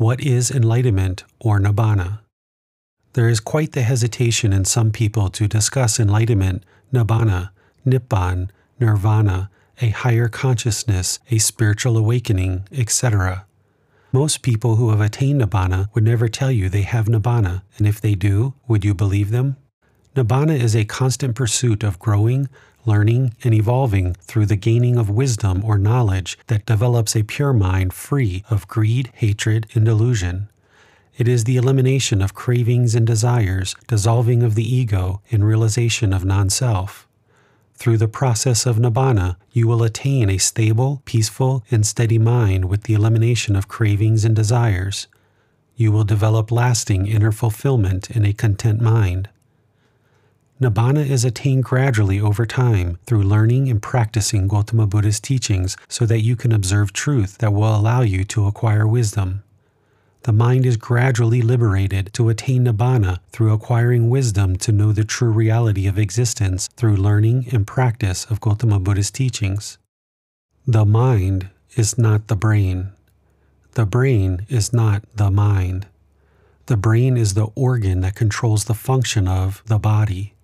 What is enlightenment or Nibbana? There is quite the hesitation in some people to discuss enlightenment, Nibbana, Nibbana, Nirvana, a higher consciousness, a spiritual awakening, etc. Most people who have attained Nibbana would never tell you they have Nibbana, and if they do, would you believe them? Nibbana is a constant pursuit of growing, learning, and evolving through the gaining of wisdom or knowledge that develops a pure mind free of greed, hatred, and delusion. It is the elimination of cravings and desires, dissolving of the ego, and realization of non self. Through the process of Nibbana, you will attain a stable, peaceful, and steady mind with the elimination of cravings and desires. You will develop lasting inner fulfillment in a content mind. Nibbana is attained gradually over time through learning and practicing Gautama Buddha's teachings so that you can observe truth that will allow you to acquire wisdom. The mind is gradually liberated to attain Nibbana through acquiring wisdom to know the true reality of existence through learning and practice of Gautama Buddha's teachings. The mind is not the brain. The brain is not the mind. The brain is the organ that controls the function of the body.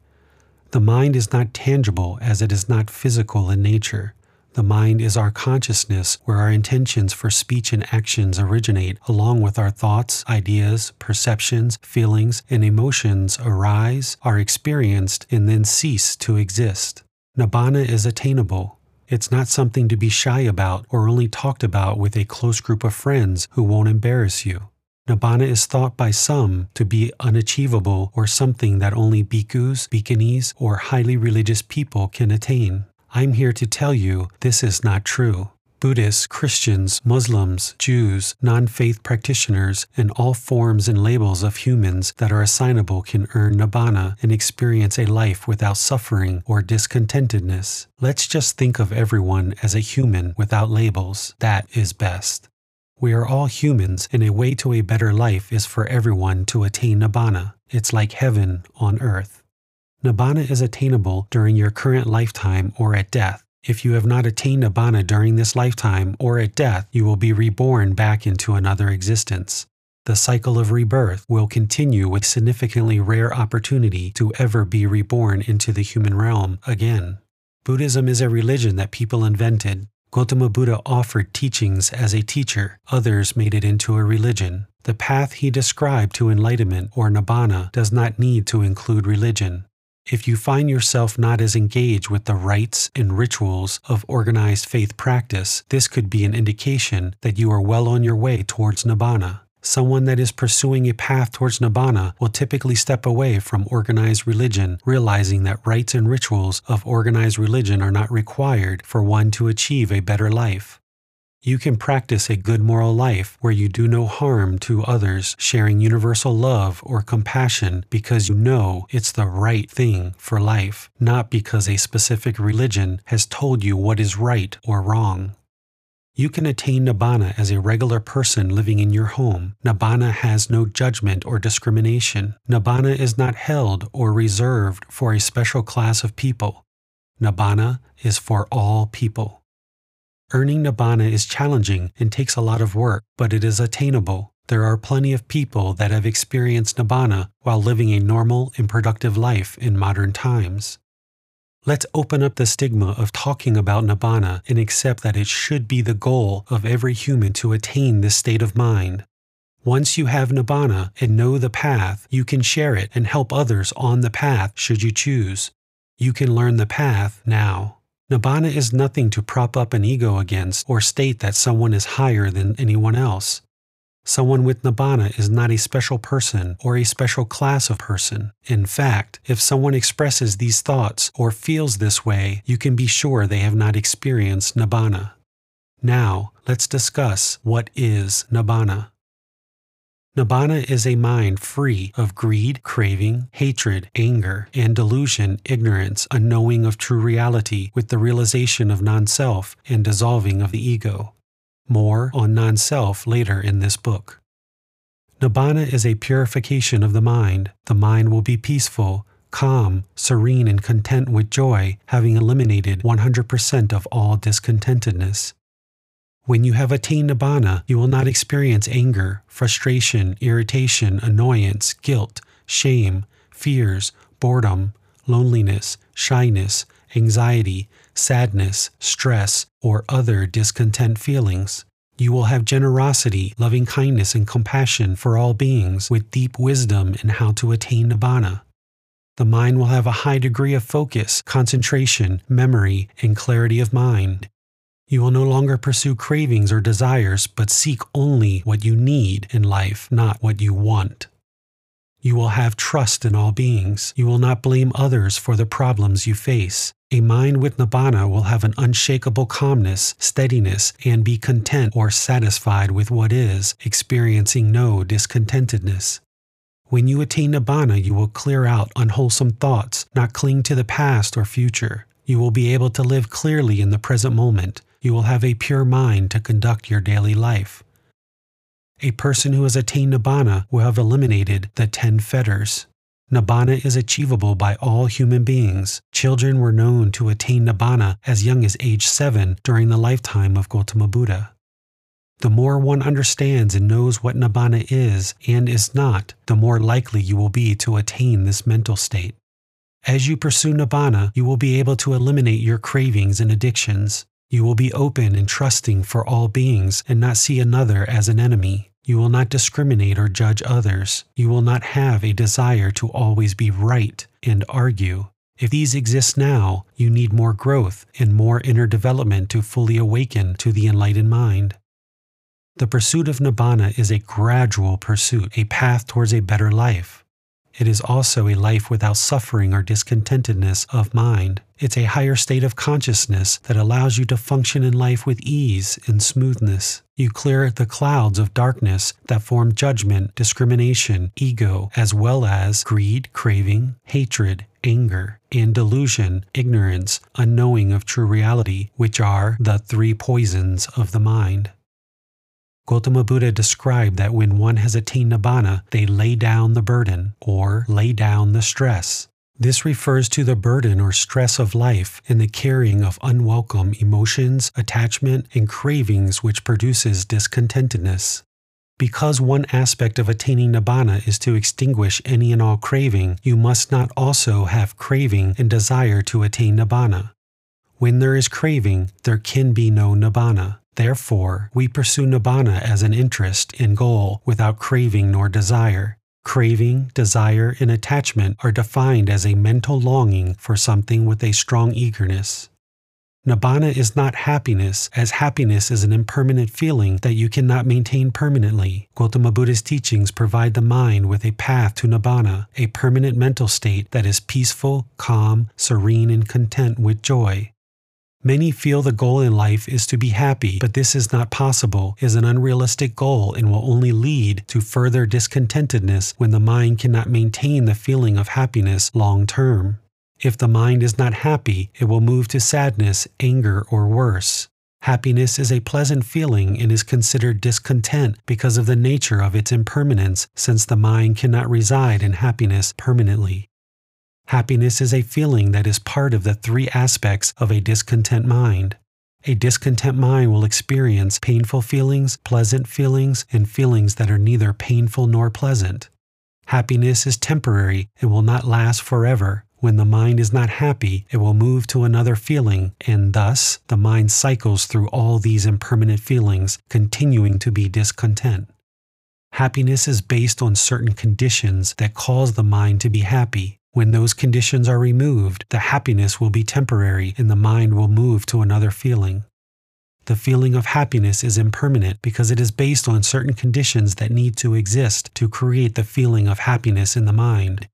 The mind is not tangible as it is not physical in nature. The mind is our consciousness where our intentions for speech and actions originate, along with our thoughts, ideas, perceptions, feelings, and emotions arise, are experienced, and then cease to exist. Nibbana is attainable. It's not something to be shy about or only talked about with a close group of friends who won't embarrass you. Nibbana is thought by some to be unachievable or something that only bhikkhus, bhikkhunis, or highly religious people can attain. I'm here to tell you this is not true. Buddhists, Christians, Muslims, Jews, non faith practitioners, and all forms and labels of humans that are assignable can earn Nibbana and experience a life without suffering or discontentedness. Let's just think of everyone as a human without labels. That is best. We are all humans, and a way to a better life is for everyone to attain Nibbana. It's like heaven on earth. Nibbana is attainable during your current lifetime or at death. If you have not attained Nibbana during this lifetime or at death, you will be reborn back into another existence. The cycle of rebirth will continue with significantly rare opportunity to ever be reborn into the human realm again. Buddhism is a religion that people invented Gautama Buddha offered teachings as a teacher, others made it into a religion. The path he described to enlightenment or nibbana does not need to include religion. If you find yourself not as engaged with the rites and rituals of organized faith practice, this could be an indication that you are well on your way towards nibbana. Someone that is pursuing a path towards nibbana will typically step away from organized religion, realizing that rites and rituals of organized religion are not required for one to achieve a better life. You can practice a good moral life where you do no harm to others, sharing universal love or compassion because you know it's the right thing for life, not because a specific religion has told you what is right or wrong. You can attain Nibbana as a regular person living in your home. Nibbana has no judgment or discrimination. Nibbana is not held or reserved for a special class of people. Nibbana is for all people. Earning Nibbana is challenging and takes a lot of work, but it is attainable. There are plenty of people that have experienced Nibbana while living a normal and productive life in modern times. Let's open up the stigma of talking about Nibbana and accept that it should be the goal of every human to attain this state of mind. Once you have Nibbana and know the path, you can share it and help others on the path should you choose. You can learn the path now. Nibbana is nothing to prop up an ego against or state that someone is higher than anyone else. Someone with Nibbana is not a special person or a special class of person. In fact, if someone expresses these thoughts or feels this way, you can be sure they have not experienced Nibbana. Now, let's discuss what is Nibbana. Nibbana is a mind free of greed, craving, hatred, anger, and delusion, ignorance, a knowing of true reality with the realization of non self and dissolving of the ego. More on non self later in this book. Nibbana is a purification of the mind. The mind will be peaceful, calm, serene, and content with joy, having eliminated 100% of all discontentedness. When you have attained Nibbana, you will not experience anger, frustration, irritation, annoyance, guilt, shame, fears, boredom, loneliness, shyness, anxiety, sadness, stress, or other discontent feelings. You will have generosity, loving kindness, and compassion for all beings with deep wisdom in how to attain Nibbana. The mind will have a high degree of focus, concentration, memory, and clarity of mind. You will no longer pursue cravings or desires, but seek only what you need in life, not what you want. You will have trust in all beings. You will not blame others for the problems you face. A mind with Nibbana will have an unshakable calmness, steadiness, and be content or satisfied with what is, experiencing no discontentedness. When you attain Nibbana, you will clear out unwholesome thoughts, not cling to the past or future. You will be able to live clearly in the present moment you will have a pure mind to conduct your daily life. A person who has attained Nibbana will have eliminated the ten fetters. Nibbana is achievable by all human beings. Children were known to attain Nibbana as young as age 7 during the lifetime of Gautama Buddha. The more one understands and knows what Nibbana is and is not, the more likely you will be to attain this mental state. As you pursue Nibbana, you will be able to eliminate your cravings and addictions. You will be open and trusting for all beings and not see another as an enemy. You will not discriminate or judge others. You will not have a desire to always be right and argue. If these exist now, you need more growth and more inner development to fully awaken to the enlightened mind. The pursuit of Nibbana is a gradual pursuit, a path towards a better life. It is also a life without suffering or discontentedness of mind. It's a higher state of consciousness that allows you to function in life with ease and smoothness. You clear the clouds of darkness that form judgment, discrimination, ego, as well as greed, craving, hatred, anger, and delusion, ignorance, unknowing of true reality, which are the three poisons of the mind. Gautama Buddha described that when one has attained nibbana, they lay down the burden or lay down the stress. This refers to the burden or stress of life and the carrying of unwelcome emotions, attachment, and cravings which produces discontentedness. Because one aspect of attaining nibbana is to extinguish any and all craving, you must not also have craving and desire to attain nibbana. When there is craving, there can be no nibbana. Therefore, we pursue nibbana as an interest and goal without craving nor desire. Craving, desire, and attachment are defined as a mental longing for something with a strong eagerness. Nibbana is not happiness, as happiness is an impermanent feeling that you cannot maintain permanently. Gautama Buddha's teachings provide the mind with a path to Nibbana, a permanent mental state that is peaceful, calm, serene, and content with joy. Many feel the goal in life is to be happy, but this is not possible, is an unrealistic goal, and will only lead to further discontentedness when the mind cannot maintain the feeling of happiness long term. If the mind is not happy, it will move to sadness, anger, or worse. Happiness is a pleasant feeling and is considered discontent because of the nature of its impermanence, since the mind cannot reside in happiness permanently. Happiness is a feeling that is part of the three aspects of a discontent mind. A discontent mind will experience painful feelings, pleasant feelings, and feelings that are neither painful nor pleasant. Happiness is temporary and will not last forever. When the mind is not happy, it will move to another feeling, and thus the mind cycles through all these impermanent feelings, continuing to be discontent. Happiness is based on certain conditions that cause the mind to be happy. When those conditions are removed, the happiness will be temporary and the mind will move to another feeling. The feeling of happiness is impermanent because it is based on certain conditions that need to exist to create the feeling of happiness in the mind.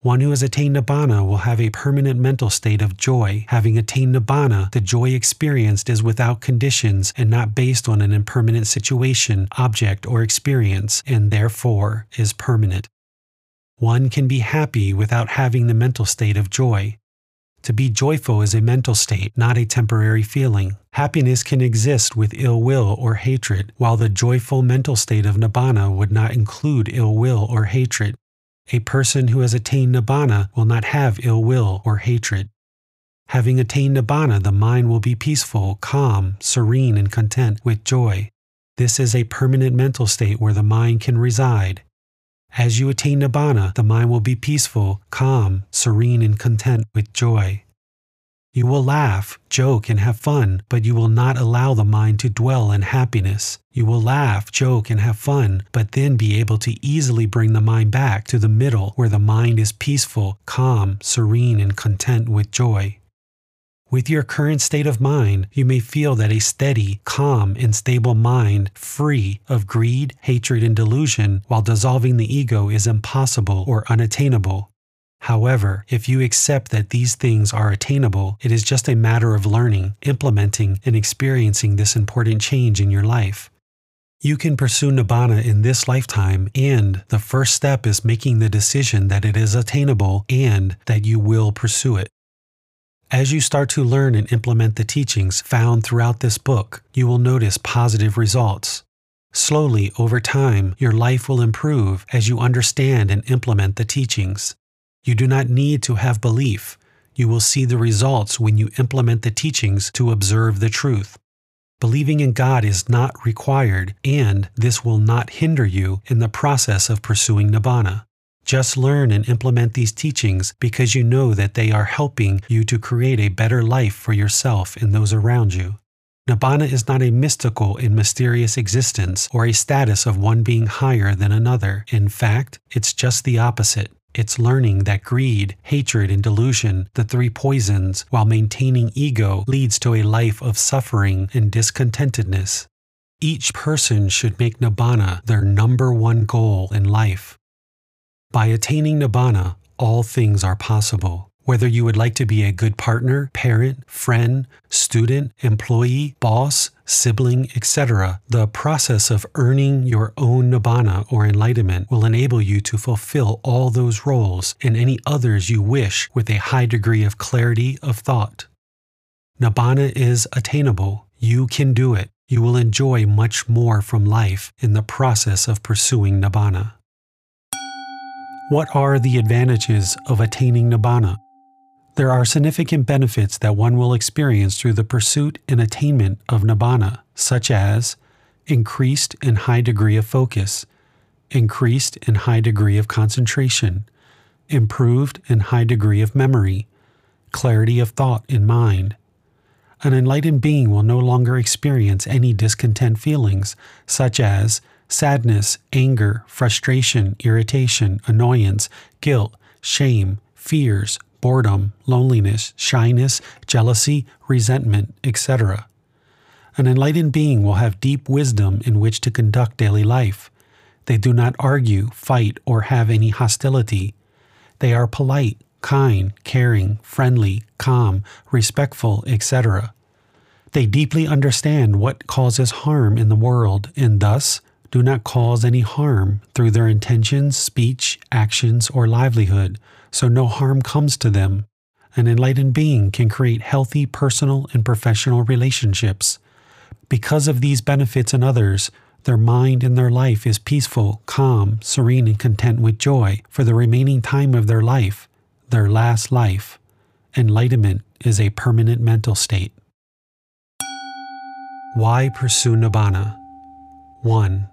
One who has attained nibbana will have a permanent mental state of joy. Having attained nibbana, the joy experienced is without conditions and not based on an impermanent situation, object, or experience, and therefore is permanent. One can be happy without having the mental state of joy. To be joyful is a mental state, not a temporary feeling. Happiness can exist with ill will or hatred, while the joyful mental state of nibbana would not include ill will or hatred. A person who has attained nibbana will not have ill will or hatred. Having attained nibbana, the mind will be peaceful, calm, serene, and content with joy. This is a permanent mental state where the mind can reside. As you attain nibbana, the mind will be peaceful, calm, serene, and content with joy. You will laugh, joke, and have fun, but you will not allow the mind to dwell in happiness. You will laugh, joke, and have fun, but then be able to easily bring the mind back to the middle where the mind is peaceful, calm, serene, and content with joy. With your current state of mind, you may feel that a steady, calm, and stable mind, free of greed, hatred, and delusion, while dissolving the ego, is impossible or unattainable. However, if you accept that these things are attainable, it is just a matter of learning, implementing, and experiencing this important change in your life. You can pursue Nibbana in this lifetime, and the first step is making the decision that it is attainable and that you will pursue it. As you start to learn and implement the teachings found throughout this book, you will notice positive results. Slowly, over time, your life will improve as you understand and implement the teachings. You do not need to have belief. You will see the results when you implement the teachings to observe the truth. Believing in God is not required, and this will not hinder you in the process of pursuing Nibbana. Just learn and implement these teachings because you know that they are helping you to create a better life for yourself and those around you. Nibbana is not a mystical and mysterious existence or a status of one being higher than another. In fact, it's just the opposite. It's learning that greed, hatred, and delusion, the three poisons, while maintaining ego, leads to a life of suffering and discontentedness. Each person should make Nibbana their number one goal in life. By attaining Nibbana, all things are possible. Whether you would like to be a good partner, parent, friend, student, employee, boss, sibling, etc., the process of earning your own nibbana or enlightenment will enable you to fulfill all those roles and any others you wish with a high degree of clarity of thought. Nibbana is attainable. You can do it. You will enjoy much more from life in the process of pursuing nibbana. What are the advantages of attaining nibbana? There are significant benefits that one will experience through the pursuit and attainment of nibbana, such as increased and high degree of focus, increased and high degree of concentration, improved and high degree of memory, clarity of thought in mind. An enlightened being will no longer experience any discontent feelings, such as sadness, anger, frustration, irritation, annoyance, guilt, shame, fears, boredom, loneliness, shyness, jealousy, resentment, etc. An enlightened being will have deep wisdom in which to conduct daily life. They do not argue, fight, or have any hostility. They are polite, kind, caring, friendly, calm, respectful, etc. They deeply understand what causes harm in the world and thus do not cause any harm through their intentions, speech, actions, or livelihood, so no harm comes to them. An enlightened being can create healthy personal and professional relationships. Because of these benefits and others, their mind and their life is peaceful, calm, serene, and content with joy for the remaining time of their life, their last life. Enlightenment is a permanent mental state. Why pursue Nibbana? 1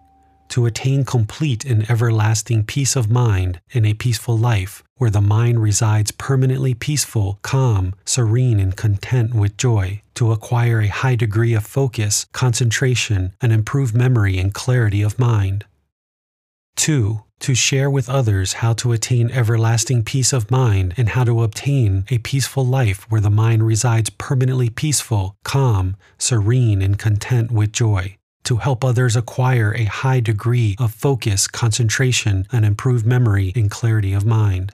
to attain complete and everlasting peace of mind in a peaceful life, where the mind resides permanently peaceful, calm, serene, and content with joy, to acquire a high degree of focus, concentration, and improved memory and clarity of mind. 2. To share with others how to attain everlasting peace of mind and how to obtain a peaceful life where the mind resides permanently peaceful, calm, serene, and content with joy. To help others acquire a high degree of focus, concentration, and improved memory and clarity of mind.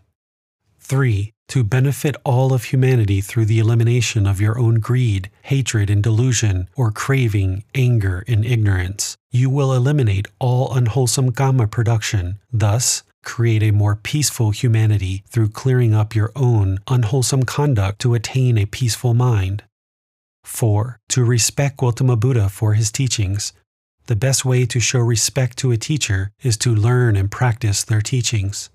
3 to benefit all of humanity through the elimination of your own greed, hatred, and delusion, or craving, anger, and ignorance. You will eliminate all unwholesome Kamma production, thus, create a more peaceful humanity through clearing up your own unwholesome conduct to attain a peaceful mind. 4. To respect Gautama Buddha for his teachings. The best way to show respect to a teacher is to learn and practice their teachings.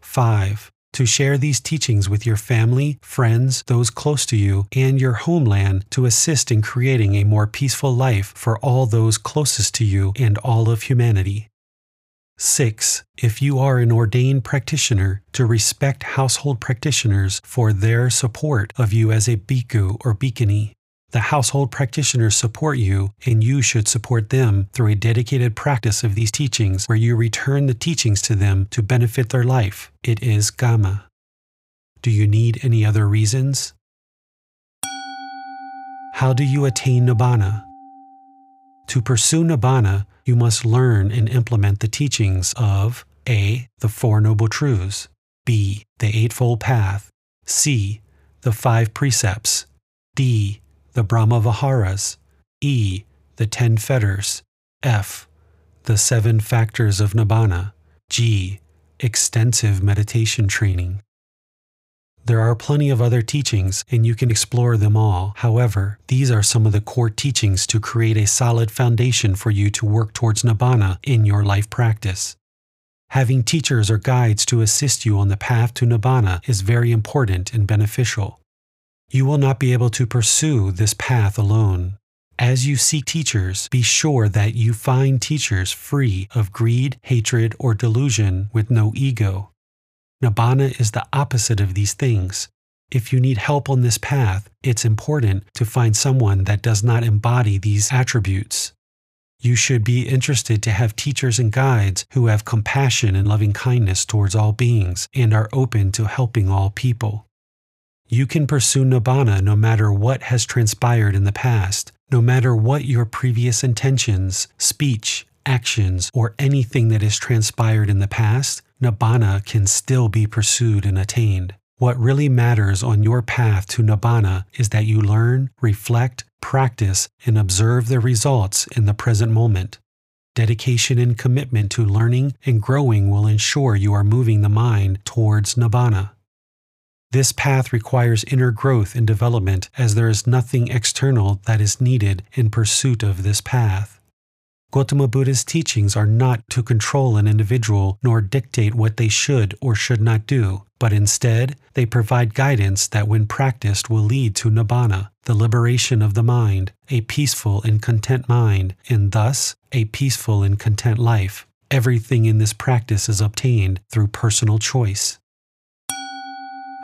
5 to share these teachings with your family, friends, those close to you, and your homeland to assist in creating a more peaceful life for all those closest to you and all of humanity. 6. If you are an ordained practitioner, to respect household practitioners for their support of you as a bhikkhu or bhikkhuni. The household practitioners support you, and you should support them through a dedicated practice of these teachings where you return the teachings to them to benefit their life. It is Kamma. Do you need any other reasons? How do you attain Nibbana? To pursue Nibbana, you must learn and implement the teachings of A. The Four Noble Truths, B. The Eightfold Path, C. The Five Precepts, D the Brahma Viharas, E, the Ten Fetters, F, the Seven Factors of Nibbana, G, extensive meditation training. There are plenty of other teachings, and you can explore them all. However, these are some of the core teachings to create a solid foundation for you to work towards Nibbana in your life practice. Having teachers or guides to assist you on the path to Nibbana is very important and beneficial. You will not be able to pursue this path alone. As you seek teachers, be sure that you find teachers free of greed, hatred, or delusion with no ego. Nibbana is the opposite of these things. If you need help on this path, it's important to find someone that does not embody these attributes. You should be interested to have teachers and guides who have compassion and loving kindness towards all beings and are open to helping all people. You can pursue Nibbana no matter what has transpired in the past, no matter what your previous intentions, speech, actions, or anything that has transpired in the past, Nibbana can still be pursued and attained. What really matters on your path to Nibbana is that you learn, reflect, practice, and observe the results in the present moment. Dedication and commitment to learning and growing will ensure you are moving the mind towards Nibbana. This path requires inner growth and development as there is nothing external that is needed in pursuit of this path. Gautama Buddha's teachings are not to control an individual nor dictate what they should or should not do, but instead, they provide guidance that, when practiced, will lead to nibbana, the liberation of the mind, a peaceful and content mind, and thus a peaceful and content life. Everything in this practice is obtained through personal choice.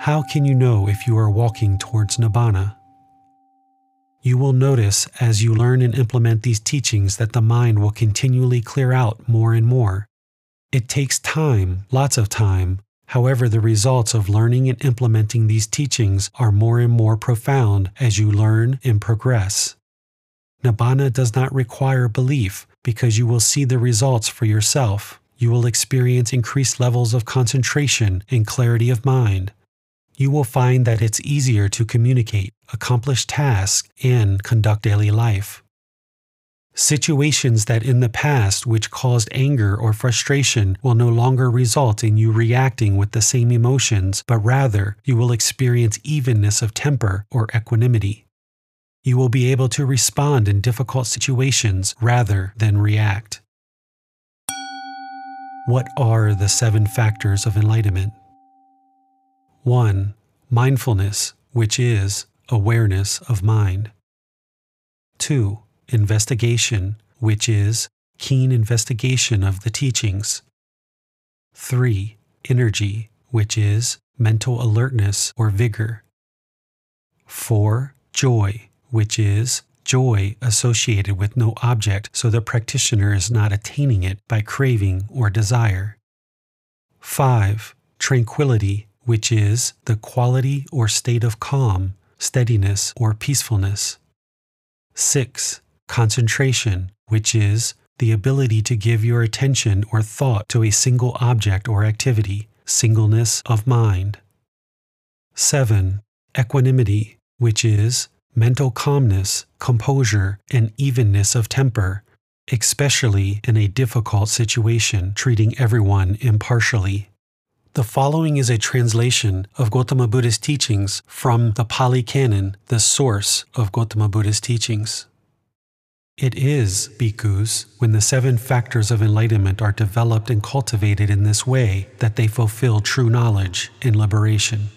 How can you know if you are walking towards Nibbana? You will notice as you learn and implement these teachings that the mind will continually clear out more and more. It takes time, lots of time. However, the results of learning and implementing these teachings are more and more profound as you learn and progress. Nibbana does not require belief because you will see the results for yourself. You will experience increased levels of concentration and clarity of mind you will find that it's easier to communicate, accomplish tasks, and conduct daily life. Situations that in the past which caused anger or frustration will no longer result in you reacting with the same emotions, but rather you will experience evenness of temper or equanimity. You will be able to respond in difficult situations rather than react. What are the seven factors of enlightenment? 1. Mindfulness, which is awareness of mind. 2. Investigation, which is keen investigation of the teachings. 3. Energy, which is mental alertness or vigor. 4. Joy, which is joy associated with no object so the practitioner is not attaining it by craving or desire. 5. Tranquility, which is the quality or state of calm, steadiness, or peacefulness. 6. Concentration, which is the ability to give your attention or thought to a single object or activity, singleness of mind. 7. Equanimity, which is mental calmness, composure, and evenness of temper, especially in a difficult situation, treating everyone impartially. The following is a translation of Gautama Buddha's teachings from the Pali Canon, the source of Gautama Buddha's teachings. It is, bhikkhus, when the seven factors of enlightenment are developed and cultivated in this way that they fulfill true knowledge and liberation.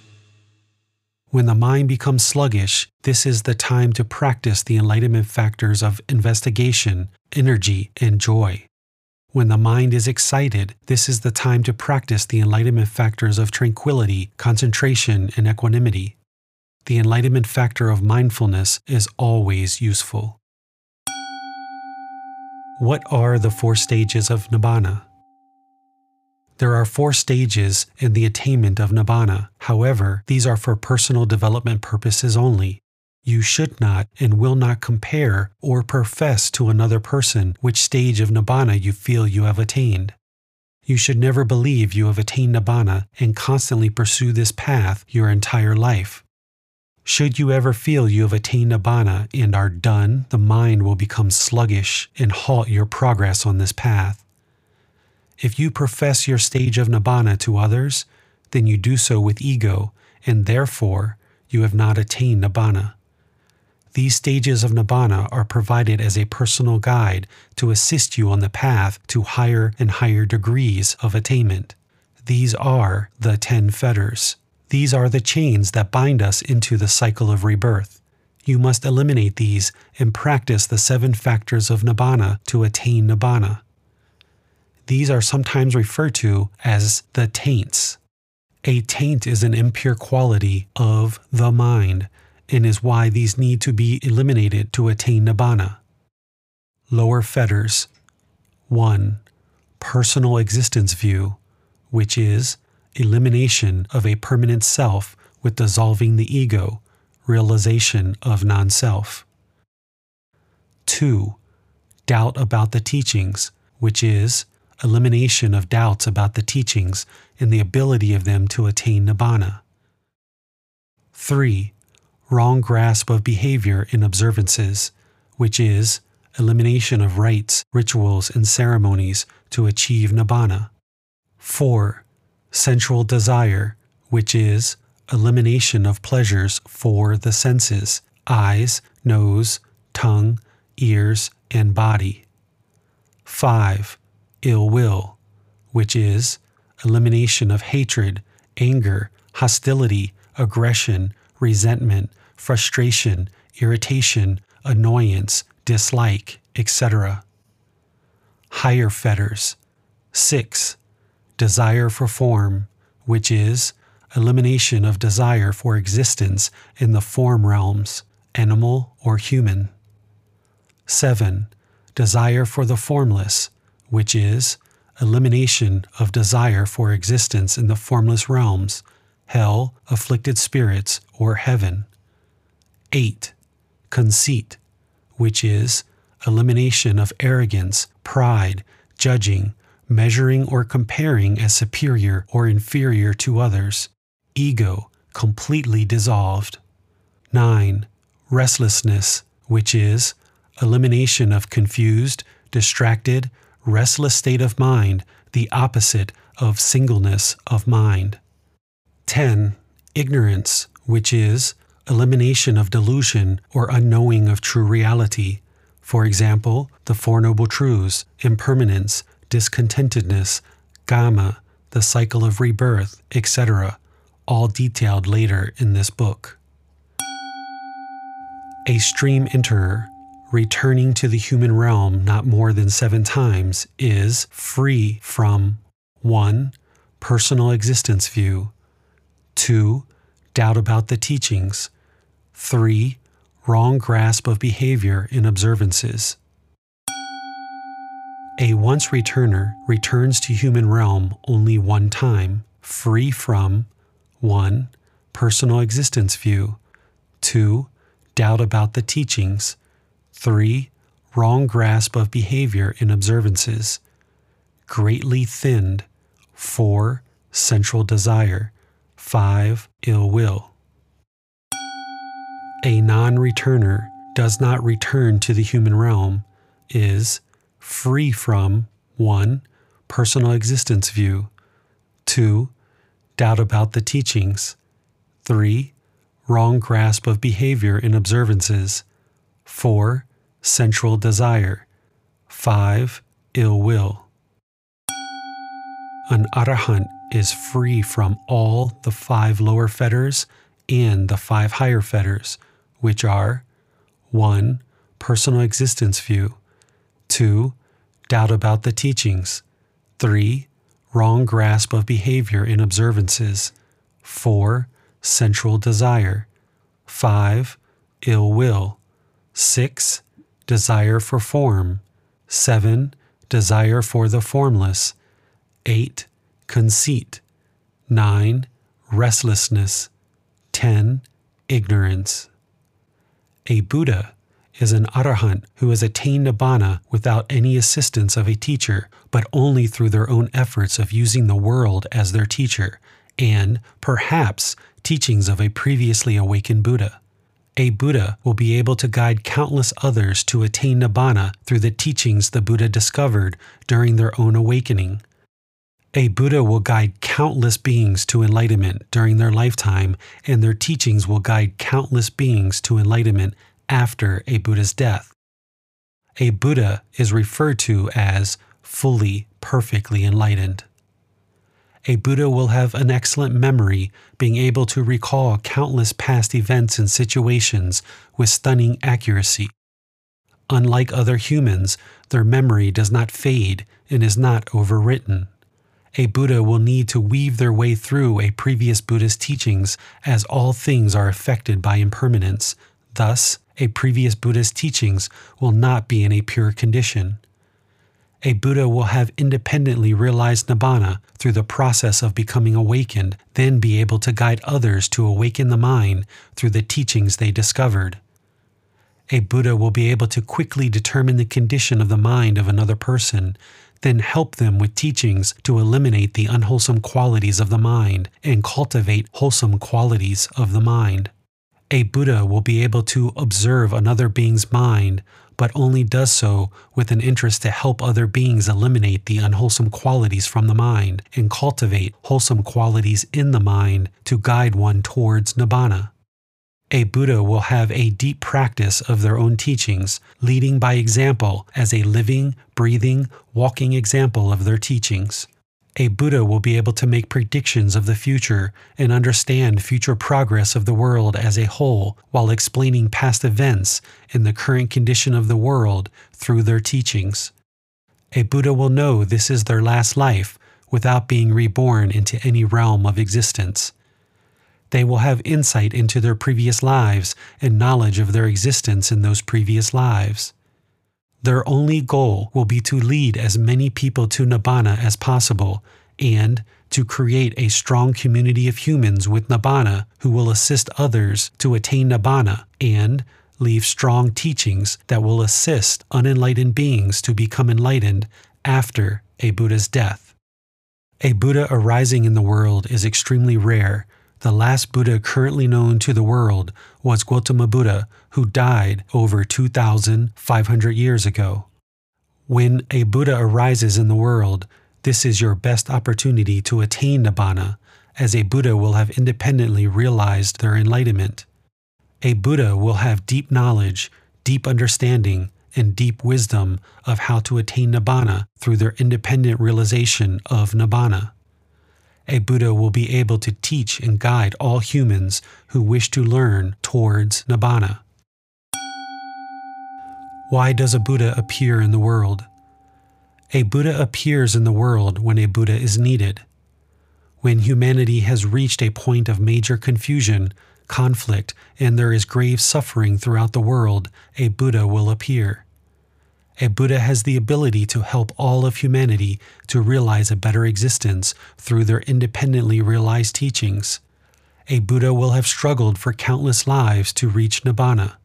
When the mind becomes sluggish, this is the time to practice the enlightenment factors of investigation, energy, and joy. When the mind is excited, this is the time to practice the enlightenment factors of tranquility, concentration, and equanimity. The enlightenment factor of mindfulness is always useful. What are the four stages of Nibbana? There are four stages in the attainment of Nibbana. However, these are for personal development purposes only. You should not and will not compare or profess to another person which stage of Nibbana you feel you have attained. You should never believe you have attained Nibbana and constantly pursue this path your entire life. Should you ever feel you have attained nibbana and are done, the mind will become sluggish and halt your progress on this path. If you profess your stage of nibbana to others, then you do so with ego, and therefore you have not attained nibbana. These stages of nibbana are provided as a personal guide to assist you on the path to higher and higher degrees of attainment. These are the ten fetters. These are the chains that bind us into the cycle of rebirth. You must eliminate these and practice the seven factors of Nibbana to attain Nibbana. These are sometimes referred to as the taints. A taint is an impure quality of the mind and is why these need to be eliminated to attain Nibbana. Lower fetters 1. Personal existence view, which is elimination of a permanent self with dissolving the ego, realization of non self. 2. Doubt about the teachings, which is elimination of doubts about the teachings and the ability of them to attain nibbana. 3. Wrong grasp of behavior in observances, which is elimination of rites, rituals, and ceremonies to achieve nibbana. 4 sensual desire, which is elimination of pleasures for the senses eyes, nose, tongue, ears, and body. 5. Ill will, which is elimination of hatred, anger, hostility, aggression, resentment, frustration, irritation, annoyance, dislike, etc. Higher fetters. 6 desire for form, which is elimination of desire for existence in the form realms, animal or human. 7. Desire for the formless, which is elimination of desire for existence in the formless realms, hell, afflicted spirits, or heaven. 8. Conceit, which is elimination of arrogance, pride, judging, measuring or comparing as superior or inferior to others, ego completely dissolved. 9. Restlessness, which is elimination of confused, distracted, restless state of mind, the opposite of singleness of mind. 10. Ignorance, which is elimination of delusion or unknowing of true reality. For example, the Four Noble Truths, impermanence, discontentedness, karma, the cycle of rebirth, etc., all detailed later in this book. A stream enterer, returning to the human realm not more than seven times, is free from 1. Personal existence view, 2. Doubt about the teachings, 3. wrong grasp of behavior in observances. A once returner returns to human realm only one time, free from 1. Personal existence view, 2. Doubt about the teachings, 3. Wrong grasp of behavior in observances, greatly thinned, 4. Sensual desire, 5. Ill will. A non returner does not return to the human realm, is free from 1. Personal existence view, 2. Doubt about the teachings, 3. Wrong grasp of behavior in observances, 4. Sensual desire, 5. Ill will. An arahant is free from all the five lower fetters and the five higher fetters, which are 1. Personal existence view, 2 doubt about the teachings. 3. Wrong grasp of behavior in observances. 4. Sensual desire. 5. Ill will. 6. Desire for form. 7. Desire for the formless. 8. Conceit. 9. Restlessness. 10. Ignorance. A Buddha is an arahant who has attained nibbana without any assistance of a teacher, but only through their own efforts of using the world as their teacher, and, perhaps, teachings of a previously awakened Buddha. A Buddha will be able to guide countless others to attain nibbana through the teachings the Buddha discovered during their own awakening. A Buddha will guide countless beings to enlightenment during their lifetime, and their teachings will guide countless beings to enlightenment after a Buddha's death. A Buddha is referred to as fully, perfectly enlightened. A Buddha will have an excellent memory, being able to recall countless past events and situations with stunning accuracy. Unlike other humans, their memory does not fade and is not overwritten. A Buddha will need to weave their way through a previous Buddha's teachings, as all things are affected by impermanence. Thus, a previous Buddha's teachings will not be in a pure condition. A Buddha will have independently realized Nibbana through the process of becoming awakened, then be able to guide others to awaken the mind through the teachings they discovered. A Buddha will be able to quickly determine the condition of the mind of another person, then help them with teachings to eliminate the unwholesome qualities of the mind and cultivate wholesome qualities of the mind. A Buddha will be able to observe another being's mind, but only does so with an interest to help other beings eliminate the unwholesome qualities from the mind and cultivate wholesome qualities in the mind to guide one towards Nibbana. A Buddha will have a deep practice of their own teachings, leading by example as a living, breathing, walking example of their teachings a Buddha will be able to make predictions of the future and understand future progress of the world as a whole while explaining past events and the current condition of the world through their teachings. A Buddha will know this is their last life without being reborn into any realm of existence. They will have insight into their previous lives and knowledge of their existence in those previous lives. Their only goal will be to lead as many people to Nibbana as possible and to create a strong community of humans with Nibbana who will assist others to attain Nibbana and leave strong teachings that will assist unenlightened beings to become enlightened after a Buddha's death. A Buddha arising in the world is extremely rare the last Buddha currently known to the world was Gautama Buddha, who died over 2,500 years ago. When a Buddha arises in the world, this is your best opportunity to attain Nibbana, as a Buddha will have independently realized their enlightenment. A Buddha will have deep knowledge, deep understanding, and deep wisdom of how to attain Nibbana through their independent realization of Nibbana a Buddha will be able to teach and guide all humans who wish to learn towards Nibbana. Why does a Buddha appear in the world? A Buddha appears in the world when a Buddha is needed. When humanity has reached a point of major confusion, conflict, and there is grave suffering throughout the world, a Buddha will appear. A Buddha has the ability to help all of humanity to realize a better existence through their independently realized teachings. A Buddha will have struggled for countless lives to reach Nibbana.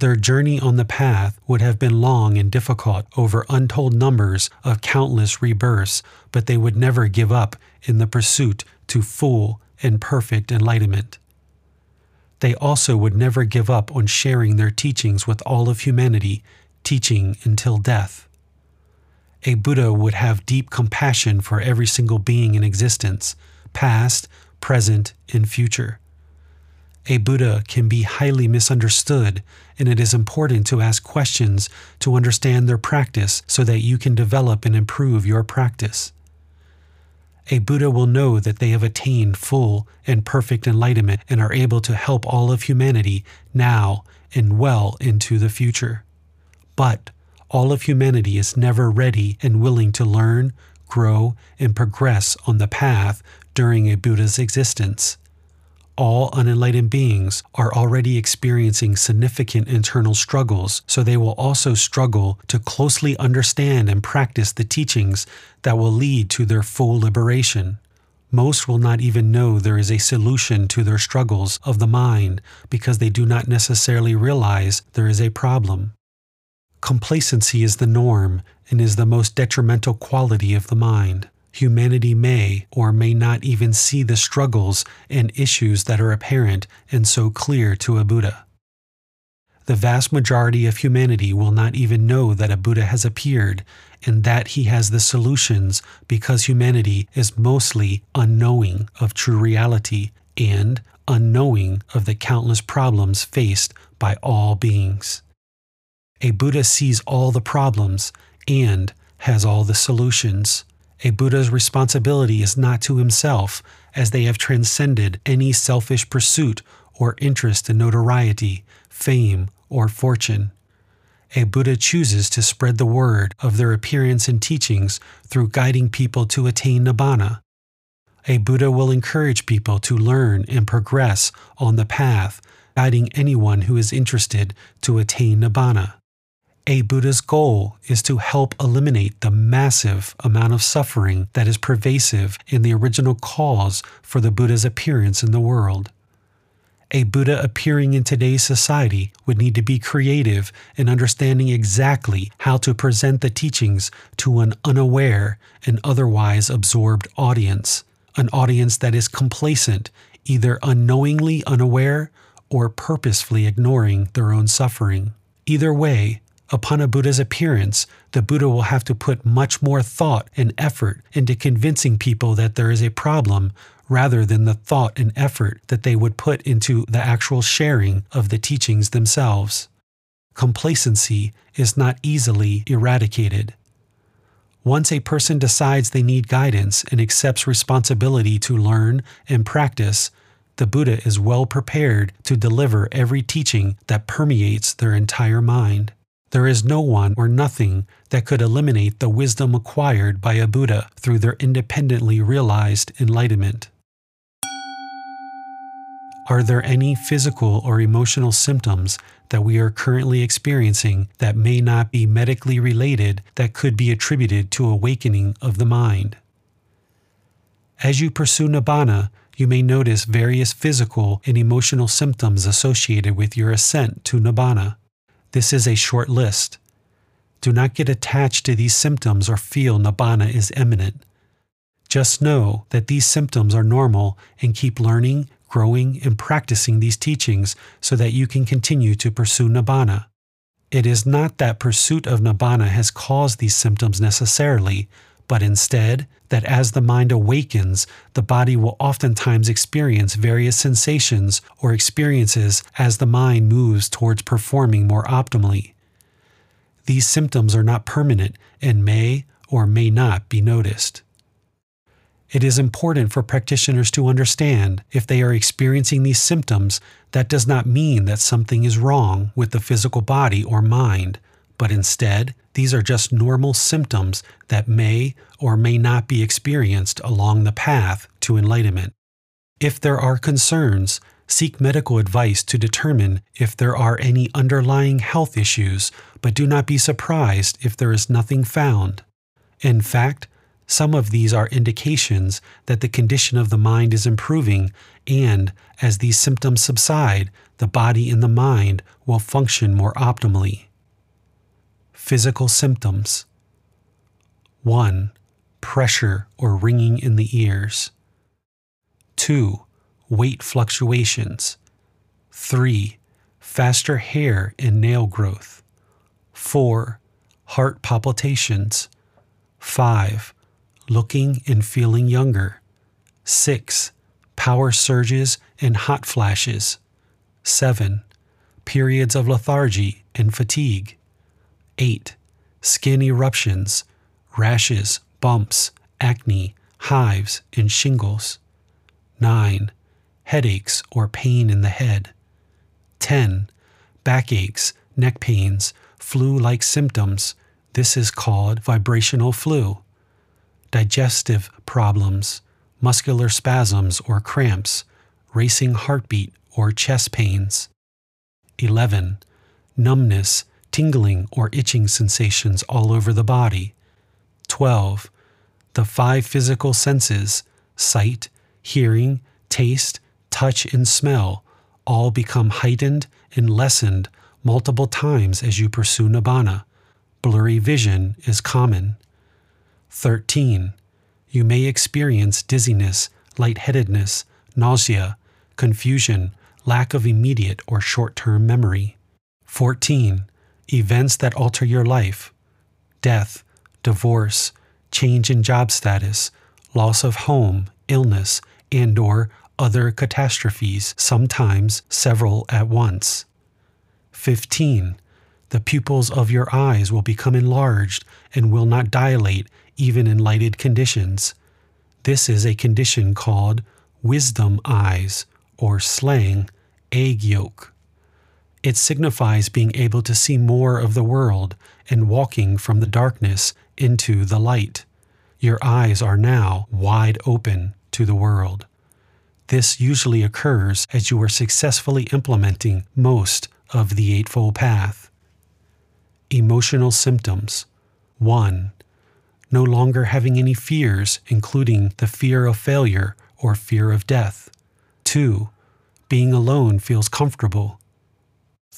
Their journey on the path would have been long and difficult over untold numbers of countless rebirths, but they would never give up in the pursuit to full and perfect enlightenment. They also would never give up on sharing their teachings with all of humanity teaching until death. A Buddha would have deep compassion for every single being in existence, past, present, and future. A Buddha can be highly misunderstood, and it is important to ask questions to understand their practice so that you can develop and improve your practice. A Buddha will know that they have attained full and perfect enlightenment and are able to help all of humanity now and well into the future. But all of humanity is never ready and willing to learn, grow, and progress on the path during a Buddha's existence. All unenlightened beings are already experiencing significant internal struggles, so they will also struggle to closely understand and practice the teachings that will lead to their full liberation. Most will not even know there is a solution to their struggles of the mind because they do not necessarily realize there is a problem. Complacency is the norm and is the most detrimental quality of the mind. Humanity may or may not even see the struggles and issues that are apparent and so clear to a Buddha. The vast majority of humanity will not even know that a Buddha has appeared and that he has the solutions because humanity is mostly unknowing of true reality and unknowing of the countless problems faced by all beings. A Buddha sees all the problems and has all the solutions. A Buddha's responsibility is not to himself, as they have transcended any selfish pursuit or interest in notoriety, fame, or fortune. A Buddha chooses to spread the word of their appearance and teachings through guiding people to attain Nibbana. A Buddha will encourage people to learn and progress on the path, guiding anyone who is interested to attain Nibbana. A Buddha's goal is to help eliminate the massive amount of suffering that is pervasive in the original cause for the Buddha's appearance in the world. A Buddha appearing in today's society would need to be creative in understanding exactly how to present the teachings to an unaware and otherwise absorbed audience, an audience that is complacent, either unknowingly unaware or purposefully ignoring their own suffering. Either way, Upon a Buddha's appearance, the Buddha will have to put much more thought and effort into convincing people that there is a problem rather than the thought and effort that they would put into the actual sharing of the teachings themselves. Complacency is not easily eradicated. Once a person decides they need guidance and accepts responsibility to learn and practice, the Buddha is well prepared to deliver every teaching that permeates their entire mind. There is no one or nothing that could eliminate the wisdom acquired by a Buddha through their independently realized enlightenment. Are there any physical or emotional symptoms that we are currently experiencing that may not be medically related that could be attributed to awakening of the mind? As you pursue Nibbana, you may notice various physical and emotional symptoms associated with your ascent to Nibbana. This is a short list. Do not get attached to these symptoms or feel Nibbana is imminent. Just know that these symptoms are normal and keep learning, growing, and practicing these teachings so that you can continue to pursue Nibbana. It is not that pursuit of Nibbana has caused these symptoms necessarily, but instead that as the mind awakens, the body will oftentimes experience various sensations or experiences as the mind moves towards performing more optimally. These symptoms are not permanent and may or may not be noticed. It is important for practitioners to understand if they are experiencing these symptoms, that does not mean that something is wrong with the physical body or mind, but instead, these are just normal symptoms that may or may not be experienced along the path to enlightenment. If there are concerns, seek medical advice to determine if there are any underlying health issues, but do not be surprised if there is nothing found. In fact, some of these are indications that the condition of the mind is improving, and as these symptoms subside, the body and the mind will function more optimally. Physical symptoms 1. Pressure or ringing in the ears. 2. Weight fluctuations. 3. Faster hair and nail growth. 4. Heart palpitations. 5. Looking and feeling younger. 6. Power surges and hot flashes. 7. Periods of lethargy and fatigue. 8. Skin eruptions, rashes, bumps, acne, hives, and shingles. 9. Headaches or pain in the head. 10. Backaches, neck pains, flu like symptoms. This is called vibrational flu. Digestive problems, muscular spasms or cramps, racing heartbeat or chest pains. 11. Numbness, tingling or itching sensations all over the body. 12. The five physical senses sight, hearing, taste, touch, and smell all become heightened and lessened multiple times as you pursue nibbana. Blurry vision is common. 13. You may experience dizziness, lightheadedness, nausea, confusion, lack of immediate or short term memory. 14. Events that alter your life death, divorce, change in job status, loss of home, illness, and or other catastrophes, sometimes several at once. 15. The pupils of your eyes will become enlarged and will not dilate even in lighted conditions. This is a condition called wisdom eyes, or slang, egg yolk. It signifies being able to see more of the world and walking from the darkness into the light. Your eyes are now wide open to the world. This usually occurs as you are successfully implementing most of the Eightfold Path. Emotional symptoms 1. No longer having any fears, including the fear of failure or fear of death. 2. Being alone feels comfortable.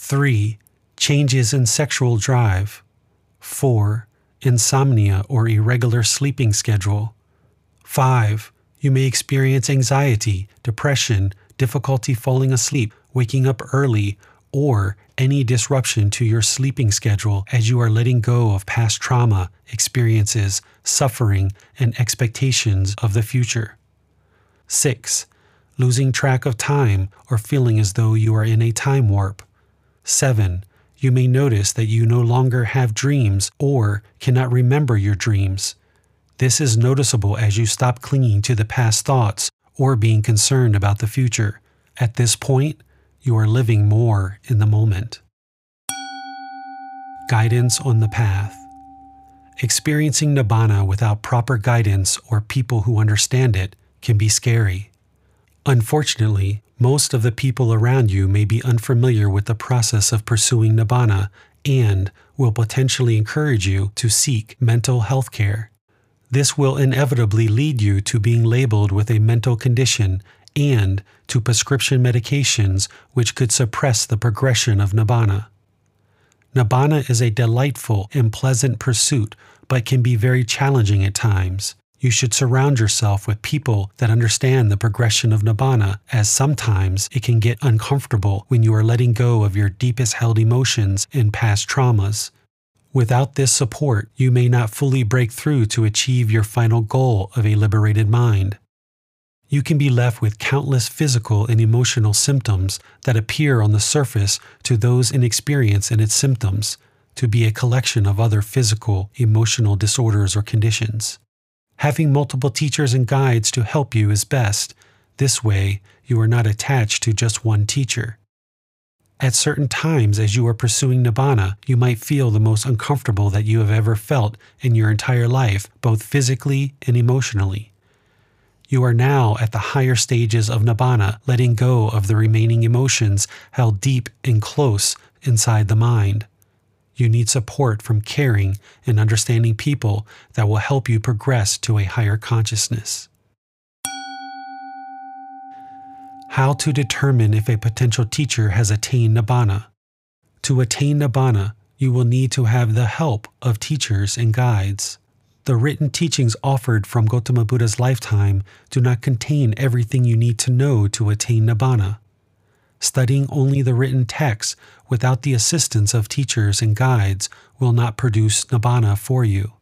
3. Changes in sexual drive. 4. Insomnia or irregular sleeping schedule. 5. You may experience anxiety, depression, difficulty falling asleep, waking up early, or any disruption to your sleeping schedule as you are letting go of past trauma, experiences, suffering, and expectations of the future. 6. Losing track of time or feeling as though you are in a time warp. 7. You may notice that you no longer have dreams or cannot remember your dreams. This is noticeable as you stop clinging to the past thoughts or being concerned about the future. At this point, you are living more in the moment. Guidance on the path. Experiencing Nibbana without proper guidance or people who understand it can be scary. Unfortunately, most of the people around you may be unfamiliar with the process of pursuing Nibbana and will potentially encourage you to seek mental health care. This will inevitably lead you to being labeled with a mental condition and to prescription medications which could suppress the progression of nibbana. Nibbana is a delightful and pleasant pursuit, but can be very challenging at times. You should surround yourself with people that understand the progression of nibbana, as sometimes it can get uncomfortable when you are letting go of your deepest held emotions and past traumas. Without this support, you may not fully break through to achieve your final goal of a liberated mind. You can be left with countless physical and emotional symptoms that appear on the surface to those inexperienced in its symptoms to be a collection of other physical, emotional disorders or conditions. Having multiple teachers and guides to help you is best. This way, you are not attached to just one teacher. At certain times, as you are pursuing Nibbana, you might feel the most uncomfortable that you have ever felt in your entire life, both physically and emotionally. You are now at the higher stages of Nibbana, letting go of the remaining emotions held deep and close inside the mind. You need support from caring and understanding people that will help you progress to a higher consciousness. How to determine if a potential teacher has attained Nibbana. To attain Nibbana, you will need to have the help of teachers and guides. The written teachings offered from Gautama Buddha's lifetime do not contain everything you need to know to attain Nibbana. Studying only the written texts without the assistance of teachers and guides will not produce Nibbana for you.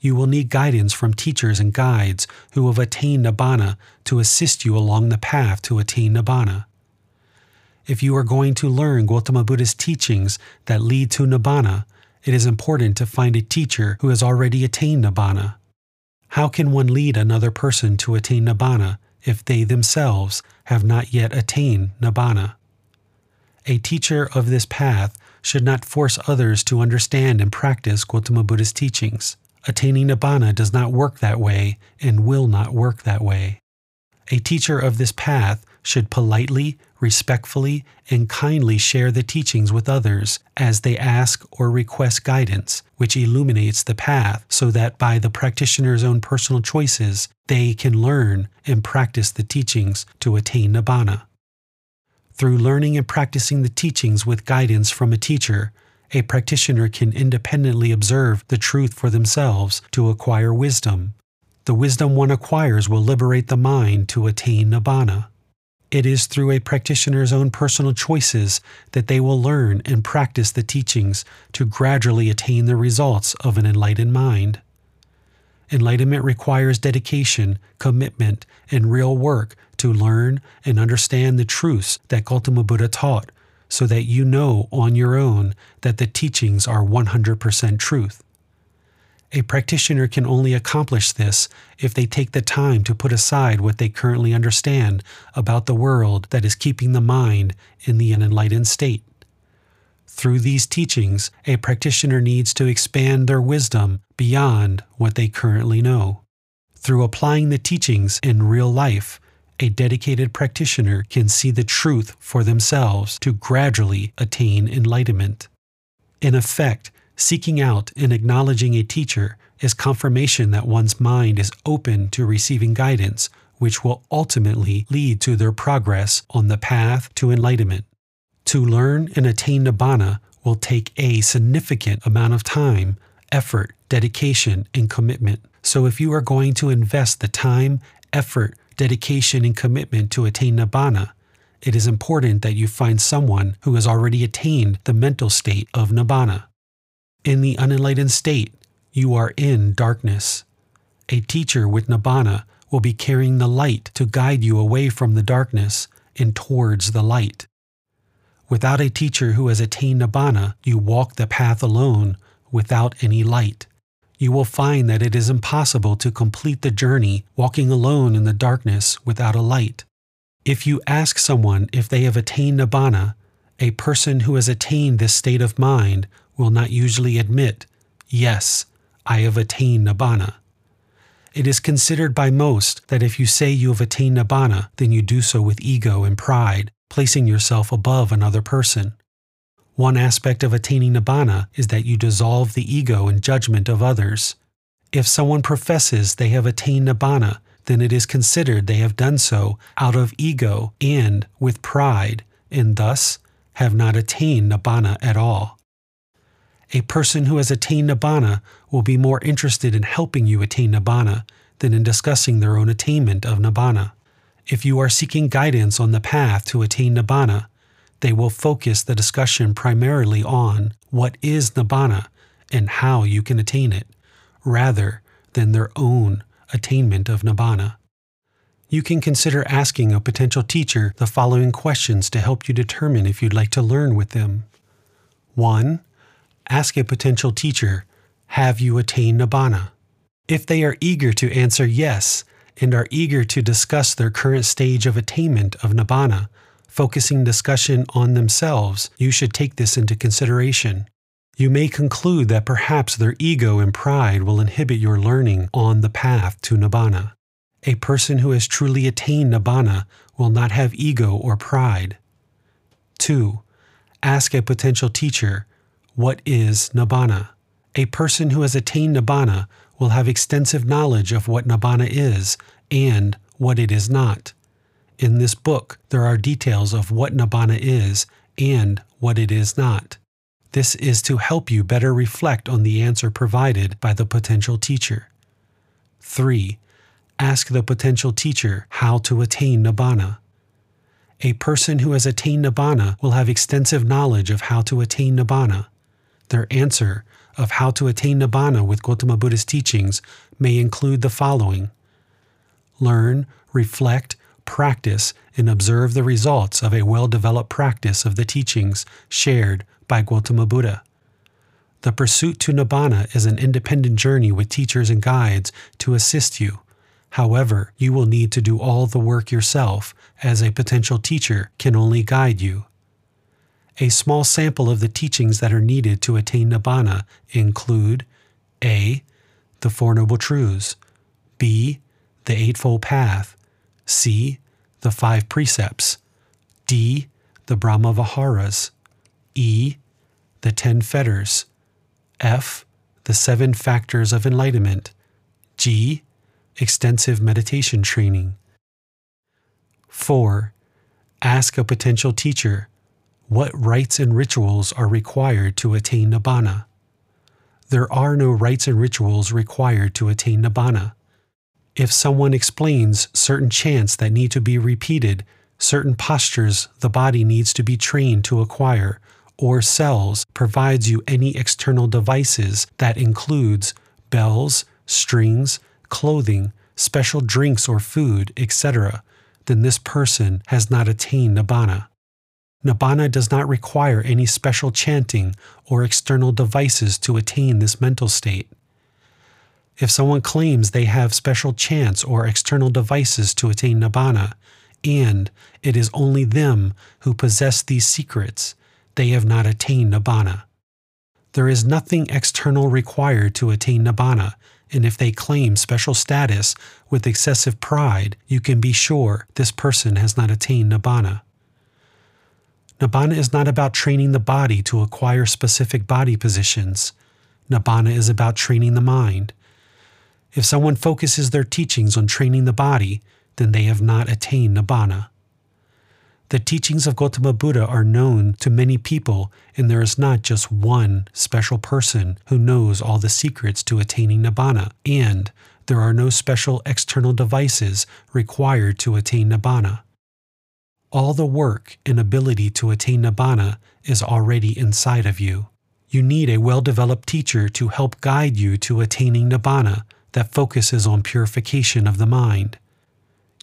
You will need guidance from teachers and guides who have attained Nibbana to assist you along the path to attain Nibbana. If you are going to learn Gautama Buddha's teachings that lead to Nibbana, it is important to find a teacher who has already attained Nibbana. How can one lead another person to attain Nibbana if they themselves have not yet attained Nibbana? A teacher of this path should not force others to understand and practice Gautama Buddha's teachings. Attaining Nibbana does not work that way and will not work that way. A teacher of this path should politely, respectfully, and kindly share the teachings with others as they ask or request guidance, which illuminates the path so that by the practitioner's own personal choices, they can learn and practice the teachings to attain Nibbana. Through learning and practicing the teachings with guidance from a teacher, a practitioner can independently observe the truth for themselves to acquire wisdom. The wisdom one acquires will liberate the mind to attain Nibbana. It is through a practitioner's own personal choices that they will learn and practice the teachings to gradually attain the results of an enlightened mind. Enlightenment requires dedication, commitment, and real work to learn and understand the truths that Gautama Buddha taught so that you know on your own that the teachings are 100% truth. A practitioner can only accomplish this if they take the time to put aside what they currently understand about the world that is keeping the mind in the unenlightened state. Through these teachings, a practitioner needs to expand their wisdom beyond what they currently know. Through applying the teachings in real life, a dedicated practitioner can see the truth for themselves to gradually attain enlightenment. In effect, Seeking out and acknowledging a teacher is confirmation that one's mind is open to receiving guidance, which will ultimately lead to their progress on the path to enlightenment. To learn and attain Nibbana will take a significant amount of time, effort, dedication, and commitment. So, if you are going to invest the time, effort, dedication, and commitment to attain Nibbana, it is important that you find someone who has already attained the mental state of Nibbana. In the unenlightened state, you are in darkness. A teacher with Nibbana will be carrying the light to guide you away from the darkness and towards the light. Without a teacher who has attained Nibbana, you walk the path alone without any light. You will find that it is impossible to complete the journey walking alone in the darkness without a light. If you ask someone if they have attained Nibbana, a person who has attained this state of mind will not usually admit, Yes, I have attained Nibbana. It is considered by most that if you say you have attained Nibbana, then you do so with ego and pride, placing yourself above another person. One aspect of attaining Nibbana is that you dissolve the ego and judgment of others. If someone professes they have attained Nibbana, then it is considered they have done so out of ego and with pride, and thus have not attained Nibbana at all. A person who has attained Nibbana will be more interested in helping you attain Nibbana than in discussing their own attainment of Nibbana. If you are seeking guidance on the path to attain Nibbana, they will focus the discussion primarily on what is Nibbana and how you can attain it, rather than their own attainment of Nibbana. You can consider asking a potential teacher the following questions to help you determine if you'd like to learn with them. 1 ask a potential teacher, Have you attained Nibbana? If they are eager to answer yes and are eager to discuss their current stage of attainment of Nibbana, focusing discussion on themselves, you should take this into consideration. You may conclude that perhaps their ego and pride will inhibit your learning on the path to Nibbana. A person who has truly attained Nibbana will not have ego or pride. 2. Ask a potential teacher, What is Nibbana? A person who has attained Nibbana will have extensive knowledge of what Nibbana is and what it is not. In this book, there are details of what Nibbana is and what it is not. This is to help you better reflect on the answer provided by the potential teacher. 3. Ask the potential teacher how to attain Nibbana. A person who has attained Nibbana will have extensive knowledge of how to attain Nibbana. Their answer of how to attain Nibbana with Gautama Buddha's teachings may include the following Learn, reflect, practice, and observe the results of a well developed practice of the teachings shared by Gautama Buddha. The pursuit to Nibbana is an independent journey with teachers and guides to assist you. However, you will need to do all the work yourself, as a potential teacher can only guide you. A small sample of the teachings that are needed to attain Nibbana include A. The Four Noble Truths, B. The Eightfold Path, C. The Five Precepts, D. The Brahma Viharas, E. The Ten Fetters, F. The Seven Factors of Enlightenment, G. Extensive meditation training. 4. Ask a potential teacher what rites and rituals are required to attain Nibbana? There are no rites and rituals required to attain Nibbana. If someone explains certain chants that need to be repeated, certain postures the body needs to be trained to acquire, or sells provides you any external devices that includes bells, strings, clothing, special drinks or food, etc., then this person has not attained Nibbana. Nibbana does not require any special chanting or external devices to attain this mental state. If someone claims they have special chants or external devices to attain Nibbana, and it is only them who possess these secrets, they have not attained Nibbana. There is nothing external required to attain Nibbana, and if they claim special status with excessive pride, you can be sure this person has not attained Nibbana. Nibbana is not about training the body to acquire specific body positions. Nibbana is about training the mind. If someone focuses their teachings on training the body, then they have not attained Nibbana. The teachings of Gautama Buddha are known to many people, and there is not just one special person who knows all the secrets to attaining Nibbana, and there are no special external devices required to attain Nibbana. All the work and ability to attain Nibbana is already inside of you. You need a well developed teacher to help guide you to attaining Nibbana that focuses on purification of the mind.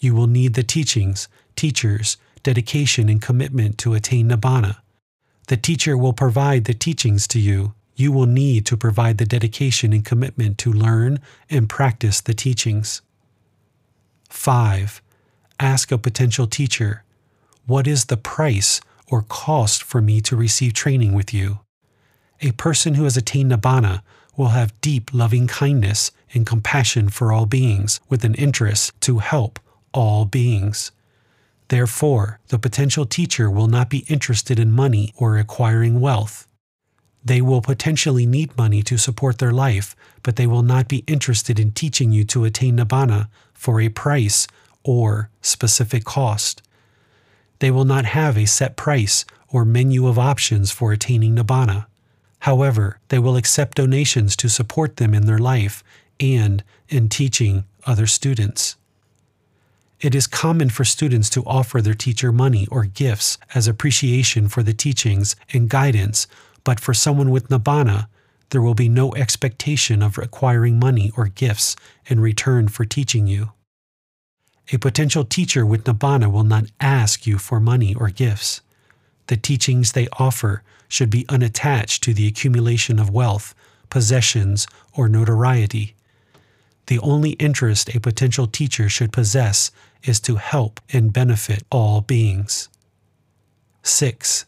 You will need the teachings, teachers, dedication, and commitment to attain Nibbana. The teacher will provide the teachings to you. You will need to provide the dedication and commitment to learn and practice the teachings. 5. Ask a potential teacher what is the price or cost for me to receive training with you? A person who has attained Nibbana will have deep loving kindness and compassion for all beings, with an interest to help all beings. Therefore, the potential teacher will not be interested in money or acquiring wealth. They will potentially need money to support their life, but they will not be interested in teaching you to attain Nibbana for a price or specific cost. They will not have a set price or menu of options for attaining Nibbana. However, they will accept donations to support them in their life and in teaching other students. It is common for students to offer their teacher money or gifts as appreciation for the teachings and guidance, but for someone with Nibbana, there will be no expectation of acquiring money or gifts in return for teaching you. A potential teacher with Nibbana will not ask you for money or gifts. The teachings they offer should be unattached to the accumulation of wealth, possessions, or notoriety. The only interest a potential teacher should possess is to help and benefit all beings. 6.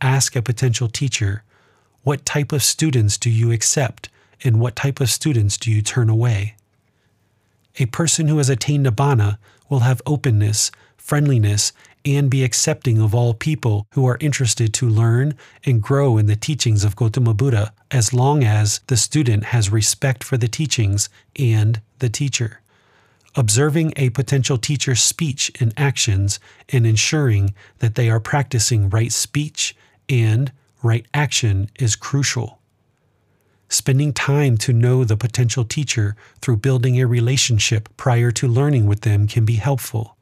Ask a potential teacher, What type of students do you accept and what type of students do you turn away? A person who has attained Nibbana will have openness, friendliness, and be accepting of all people who are interested to learn and grow in the teachings of Gautama Buddha as long as the student has respect for the teachings and the teacher. Observing a potential teacher's speech and actions and ensuring that they are practicing right speech and right action is crucial. Spending time to know the potential teacher through building a relationship prior to learning with them can be helpful.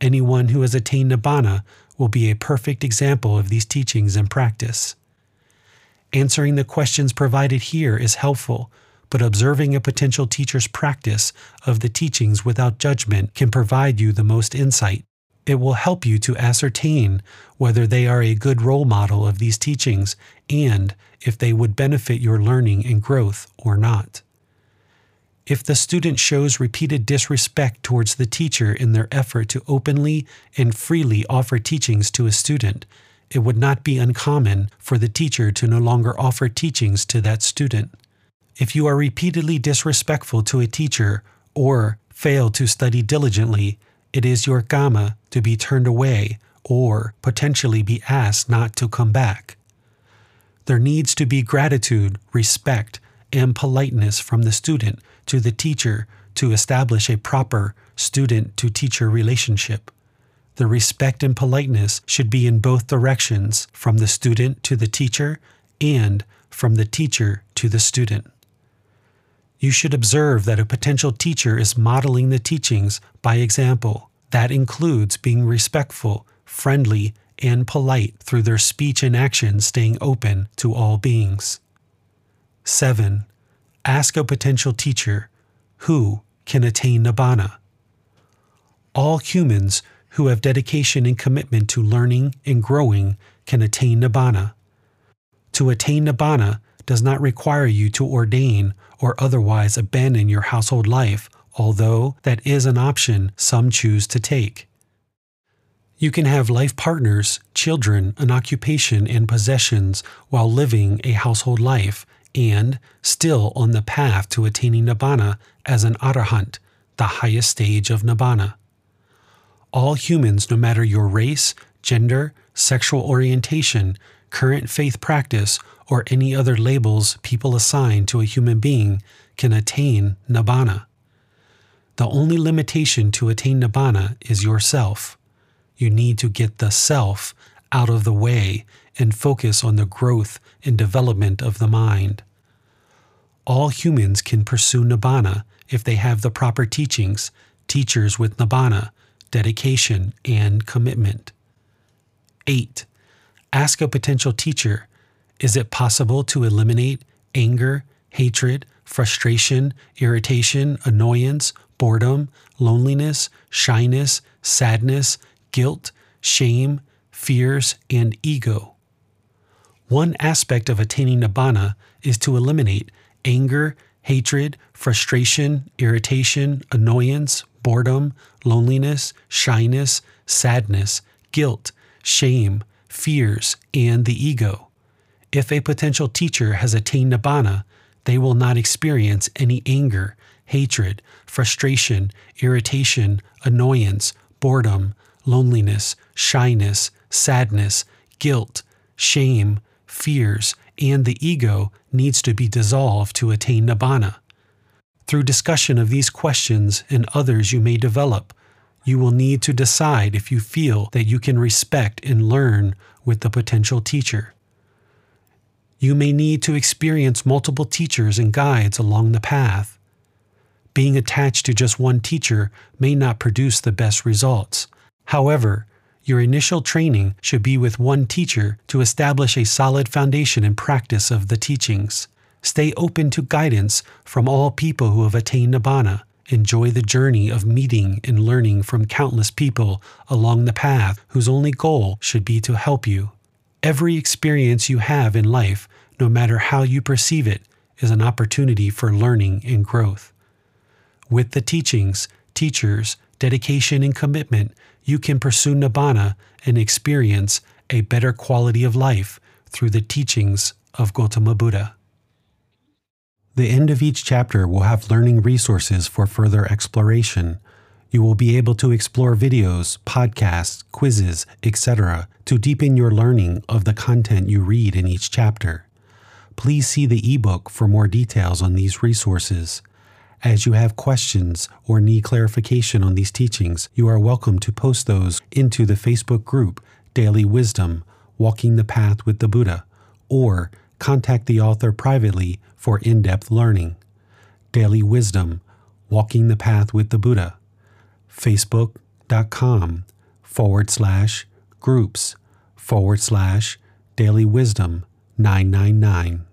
Anyone who has attained Nibbana will be a perfect example of these teachings in practice. Answering the questions provided here is helpful, but observing a potential teacher's practice of the teachings without judgment can provide you the most insight. It will help you to ascertain whether they are a good role model of these teachings and if they would benefit your learning and growth or not. If the student shows repeated disrespect towards the teacher in their effort to openly and freely offer teachings to a student, it would not be uncommon for the teacher to no longer offer teachings to that student. If you are repeatedly disrespectful to a teacher or fail to study diligently, it is your karma to be turned away or potentially be asked not to come back. There needs to be gratitude, respect, and politeness from the student to the teacher to establish a proper student to teacher relationship. The respect and politeness should be in both directions from the student to the teacher and from the teacher to the student. You should observe that a potential teacher is modeling the teachings by example. That includes being respectful, friendly, and polite through their speech and action, staying open to all beings. 7. Ask a potential teacher who can attain Nibbana. All humans who have dedication and commitment to learning and growing can attain Nibbana. To attain Nibbana does not require you to ordain or otherwise abandon your household life, although that is an option some choose to take. You can have life partners, children, an occupation, and possessions while living a household life and still on the path to attaining Nibbana as an Arahant, the highest stage of Nibbana. All humans, no matter your race, gender, sexual orientation, current faith practice, or any other labels people assign to a human being, can attain Nibbana. The only limitation to attain Nibbana is yourself. You need to get the self out of the way and focus on the growth and development of the mind. All humans can pursue Nibbana if they have the proper teachings, teachers with Nibbana, dedication, and commitment. 8. Ask a potential teacher Is it possible to eliminate anger, hatred, frustration, irritation, annoyance, boredom, loneliness, shyness, sadness, guilt, shame, fears, and ego? One aspect of attaining Nibbana is to eliminate anger, hatred, frustration, irritation, annoyance, boredom, loneliness, shyness, sadness, guilt, shame, fears, and the ego. If a potential teacher has attained Nibbana, they will not experience any anger, hatred, frustration, irritation, annoyance, boredom, loneliness, shyness, sadness, guilt, shame, fears, and the ego needs to be dissolved to attain nibbana. Through discussion of these questions and others you may develop, you will need to decide if you feel that you can respect and learn with the potential teacher. You may need to experience multiple teachers and guides along the path. Being attached to just one teacher may not produce the best results. However, your initial training should be with one teacher to establish a solid foundation and practice of the teachings. Stay open to guidance from all people who have attained Nibbana. Enjoy the journey of meeting and learning from countless people along the path whose only goal should be to help you. Every experience you have in life, no matter how you perceive it, is an opportunity for learning and growth. With the teachings, teachers, dedication, and commitment, you can pursue Nibbana and experience a better quality of life through the teachings of Gautama Buddha. The end of each chapter will have learning resources for further exploration. You will be able to explore videos, podcasts, quizzes, etc. to deepen your learning of the content you read in each chapter. Please see the ebook for more details on these resources. As you have questions or need clarification on these teachings, you are welcome to post those into the Facebook group Daily Wisdom Walking the Path with the Buddha, or contact the author privately for in depth learning. Daily Wisdom Walking the Path with the Buddha. Facebook.com forward slash groups forward slash Daily Wisdom 999.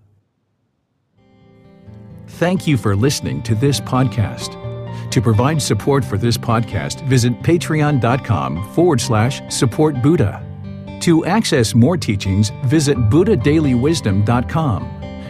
Thank you for listening to this podcast. To provide support for this podcast, visit patreon.com forward slash support Buddha. To access more teachings, visit buddhadailywisdom.com.